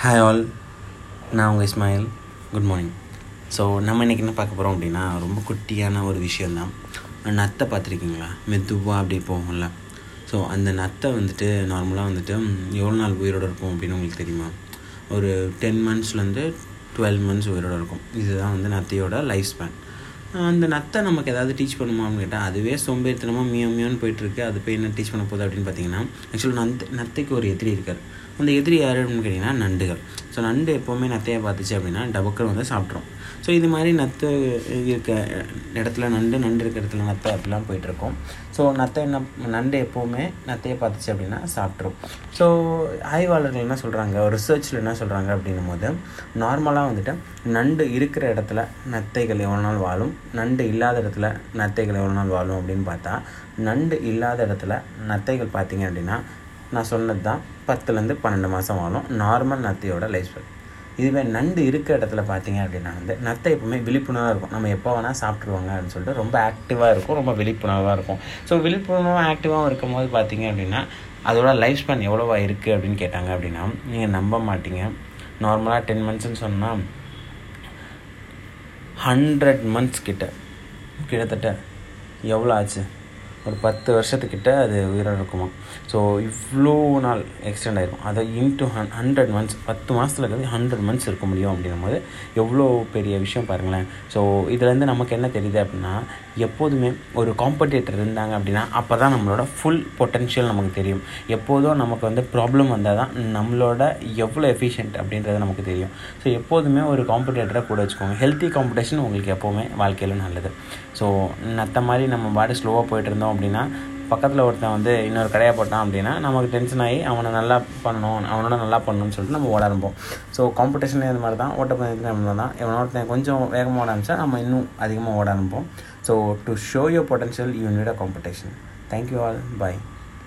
Hi all நான் உங்கள் Ismail. Good morning so நம்ம இன்றைக்கி என்ன பார்க்க போகிறோம் அப்படின்னா ரொம்ப குட்டியான ஒரு விஷயந்தான் நத்தை பார்த்துருக்கீங்களா? மெதுவாக அப்படி போகும்ல. ஸோ அந்த நத்தை வந்துட்டு நார்மலாக வந்துட்டு எவ்வளோ நாள் உயிரோடு இருக்கும் அப்படின்னு உங்களுக்கு தெரியுமா? ஒரு டென் மந்த்ஸ்லேருந்து டுவெல் மந்த்ஸ் உயிரோடு இருக்கும். இதுதான் வந்து நத்தையோட லைஃப் ஸ்பேன் அந்த நத்தை நமக்கு ஏதாவது டீச் பண்ணுமான்னு கேட்டால் அதுவே சோம்பேறித்தனமாக மியோ மியோன்னு போயிட்டுருக்கு. அது போய் என்ன டீச் பண்ண போகுது அப்படின்னு பார்த்தீங்கன்னா ஆக்சுவலாக நந்த் நத்தைக்கு ஒரு எதிரி இருக்கார். அந்த எதிரி யார் அப்படின்னு கேட்டிங்கன்னா நண்டுகள். ஸோ நண்டு எப்போவுமே நத்தையை பார்த்துச்சு அப்படின்னா டபக்கர் வந்து சாப்பிட்ரும் ஸோ இது மாதிரி நத்து இருக்க இடத்துல நண்டு நண்டு இருக்கிற இடத்துல நத்தை அப்படிலாம் போயிட்டுருக்கோம். ஸோ நத்தை என்ன நண்டு எப்போவுமே நத்தையை பார்த்துச்சு அப்படின்னா சாப்பிட்ரும் ஸோ ஆய்வாளர்கள் என்ன சொல்கிறாங்க ஒரு ரிசர்ச்சில் என்ன சொல்கிறாங்க அப்படின்னும் போது நார்மலாக வந்துட்டு நண்டு இருக்கிற இடத்துல நத்தைகள் எவ்வளோ நாள் வாழும்? நண்டு இல்லாத இடத்துல நத்தைகள் எவ்வளோ நாள் வாழும் அப்படின்னு பார்த்தா நண்டு இல்லாத இடத்துல நத்தைகள் பார்த்திங்க அப்படின்னா நான் சொன்னது தான். பத்துலேருந்து பன்னெண்டு மாதம் வாழும். நார்மல் நத்தையோட லைஃப் ஸ்டைல் இதுவே நண்டு இருக்க இடத்துல பார்த்தீங்க அப்படின்னா வந்து நத்தை எப்பவுமே விழிப்புணர்வாக இருக்கும். நம்ம எப்போ வேணால் சாப்பிட்ருவாங்க அப்படின்னு சொல்லிட்டு ரொம்ப ஆக்டிவாக இருக்கும். ரொம்ப விழிப்புணர்வாக இருக்கும். ஸோ விழிப்புணர்வாக ஆக்டிவாகவும் இருக்கும் போது பார்த்தீங்க அப்படின்னா அதோட லைஃப் ஸ்பேன் எவ்வளோவா இருக்குது அப்படின்னு கேட்டாங்க அப்படின்னா நீங்கள் நம்ப மாட்டீங்க. நார்மலாக டென் மந்த்ஸ்ன்னு சொன்னால் ஹண்ட்ரட் மந்த்ஸ் கிட்ட கிட்டத்தட்ட எவ்வளோ ஆச்சு? ஒரு பத்து வருஷத்துக்கிட்ட அது உயிரோடு இருக்குமா? ஸோ இவ்வளோ நாள் எக்ஸ்டெண்ட் ஆகிருக்கும் அதை இன்ட்டு ஹன் ஹண்ட்ரட் மந்த்ஸ் பத்து மாதத்தில் இருக்கிறது ஹண்ட்ரட் மந்த்ஸ் இருக்க முடியும் அப்படின்னும் போது எவ்வளோ பெரிய விஷயம் பாருங்களேன். ஸோ இதுலேருந்து நமக்கு என்ன தெரியுது அப்படின்னா எப்போதுமே ஒரு காம்படேட்டர் இருந்தாங்க அப்படின்னா அப்போ தான் நம்மளோட ஃபுல் பொட்டென்ஷியல் நமக்கு தெரியும். எப்போதும் நமக்கு வந்து ப்ராப்ளம் வந்தால் தான் நம்மளோட எவ்வளோ எஃபிஷியன்ட் அப்படின்றது நமக்கு தெரியும். ஸோ எப்போதுமே ஒரு காம்படேட்டரை கூட வச்சுக்கோங்க. ஹெல்த்தி காம்படிஷன் உங்களுக்கு எப்போவுமே வாழ்க்கையில் நல்லது. ஸோ மற்ற மாதிரி நம்ம பாடி ஸ்லோவாக போயிட்டு இருந்தோம் அப்படின்னா பக்கத்தில் ஒருத்தன் வந்து இன்னொரு கடையாக போட்டான் அப்படின்னா நமக்கு டென்ஷன் ஆகி அவனை நல்லா பண்ணணும் அவனோட நல்லா பண்ணணும்னு சொல்லிட்டு நம்ம ஓட ஆரம்பிப்போம் ஸோ காம்படிஷன்லேயே இது மாதிரி தான் ஓட்டப்பந்தயத்தில் நம்ம தான். இவன் ஒருத்தன் கொஞ்சம் வேகமாக ஓட ஆரம்பிச்சா நம்ம இன்னும் அதிகமாக ஓட ஆரம்பிப்போம். So to show your potential you need a competition thank you all bye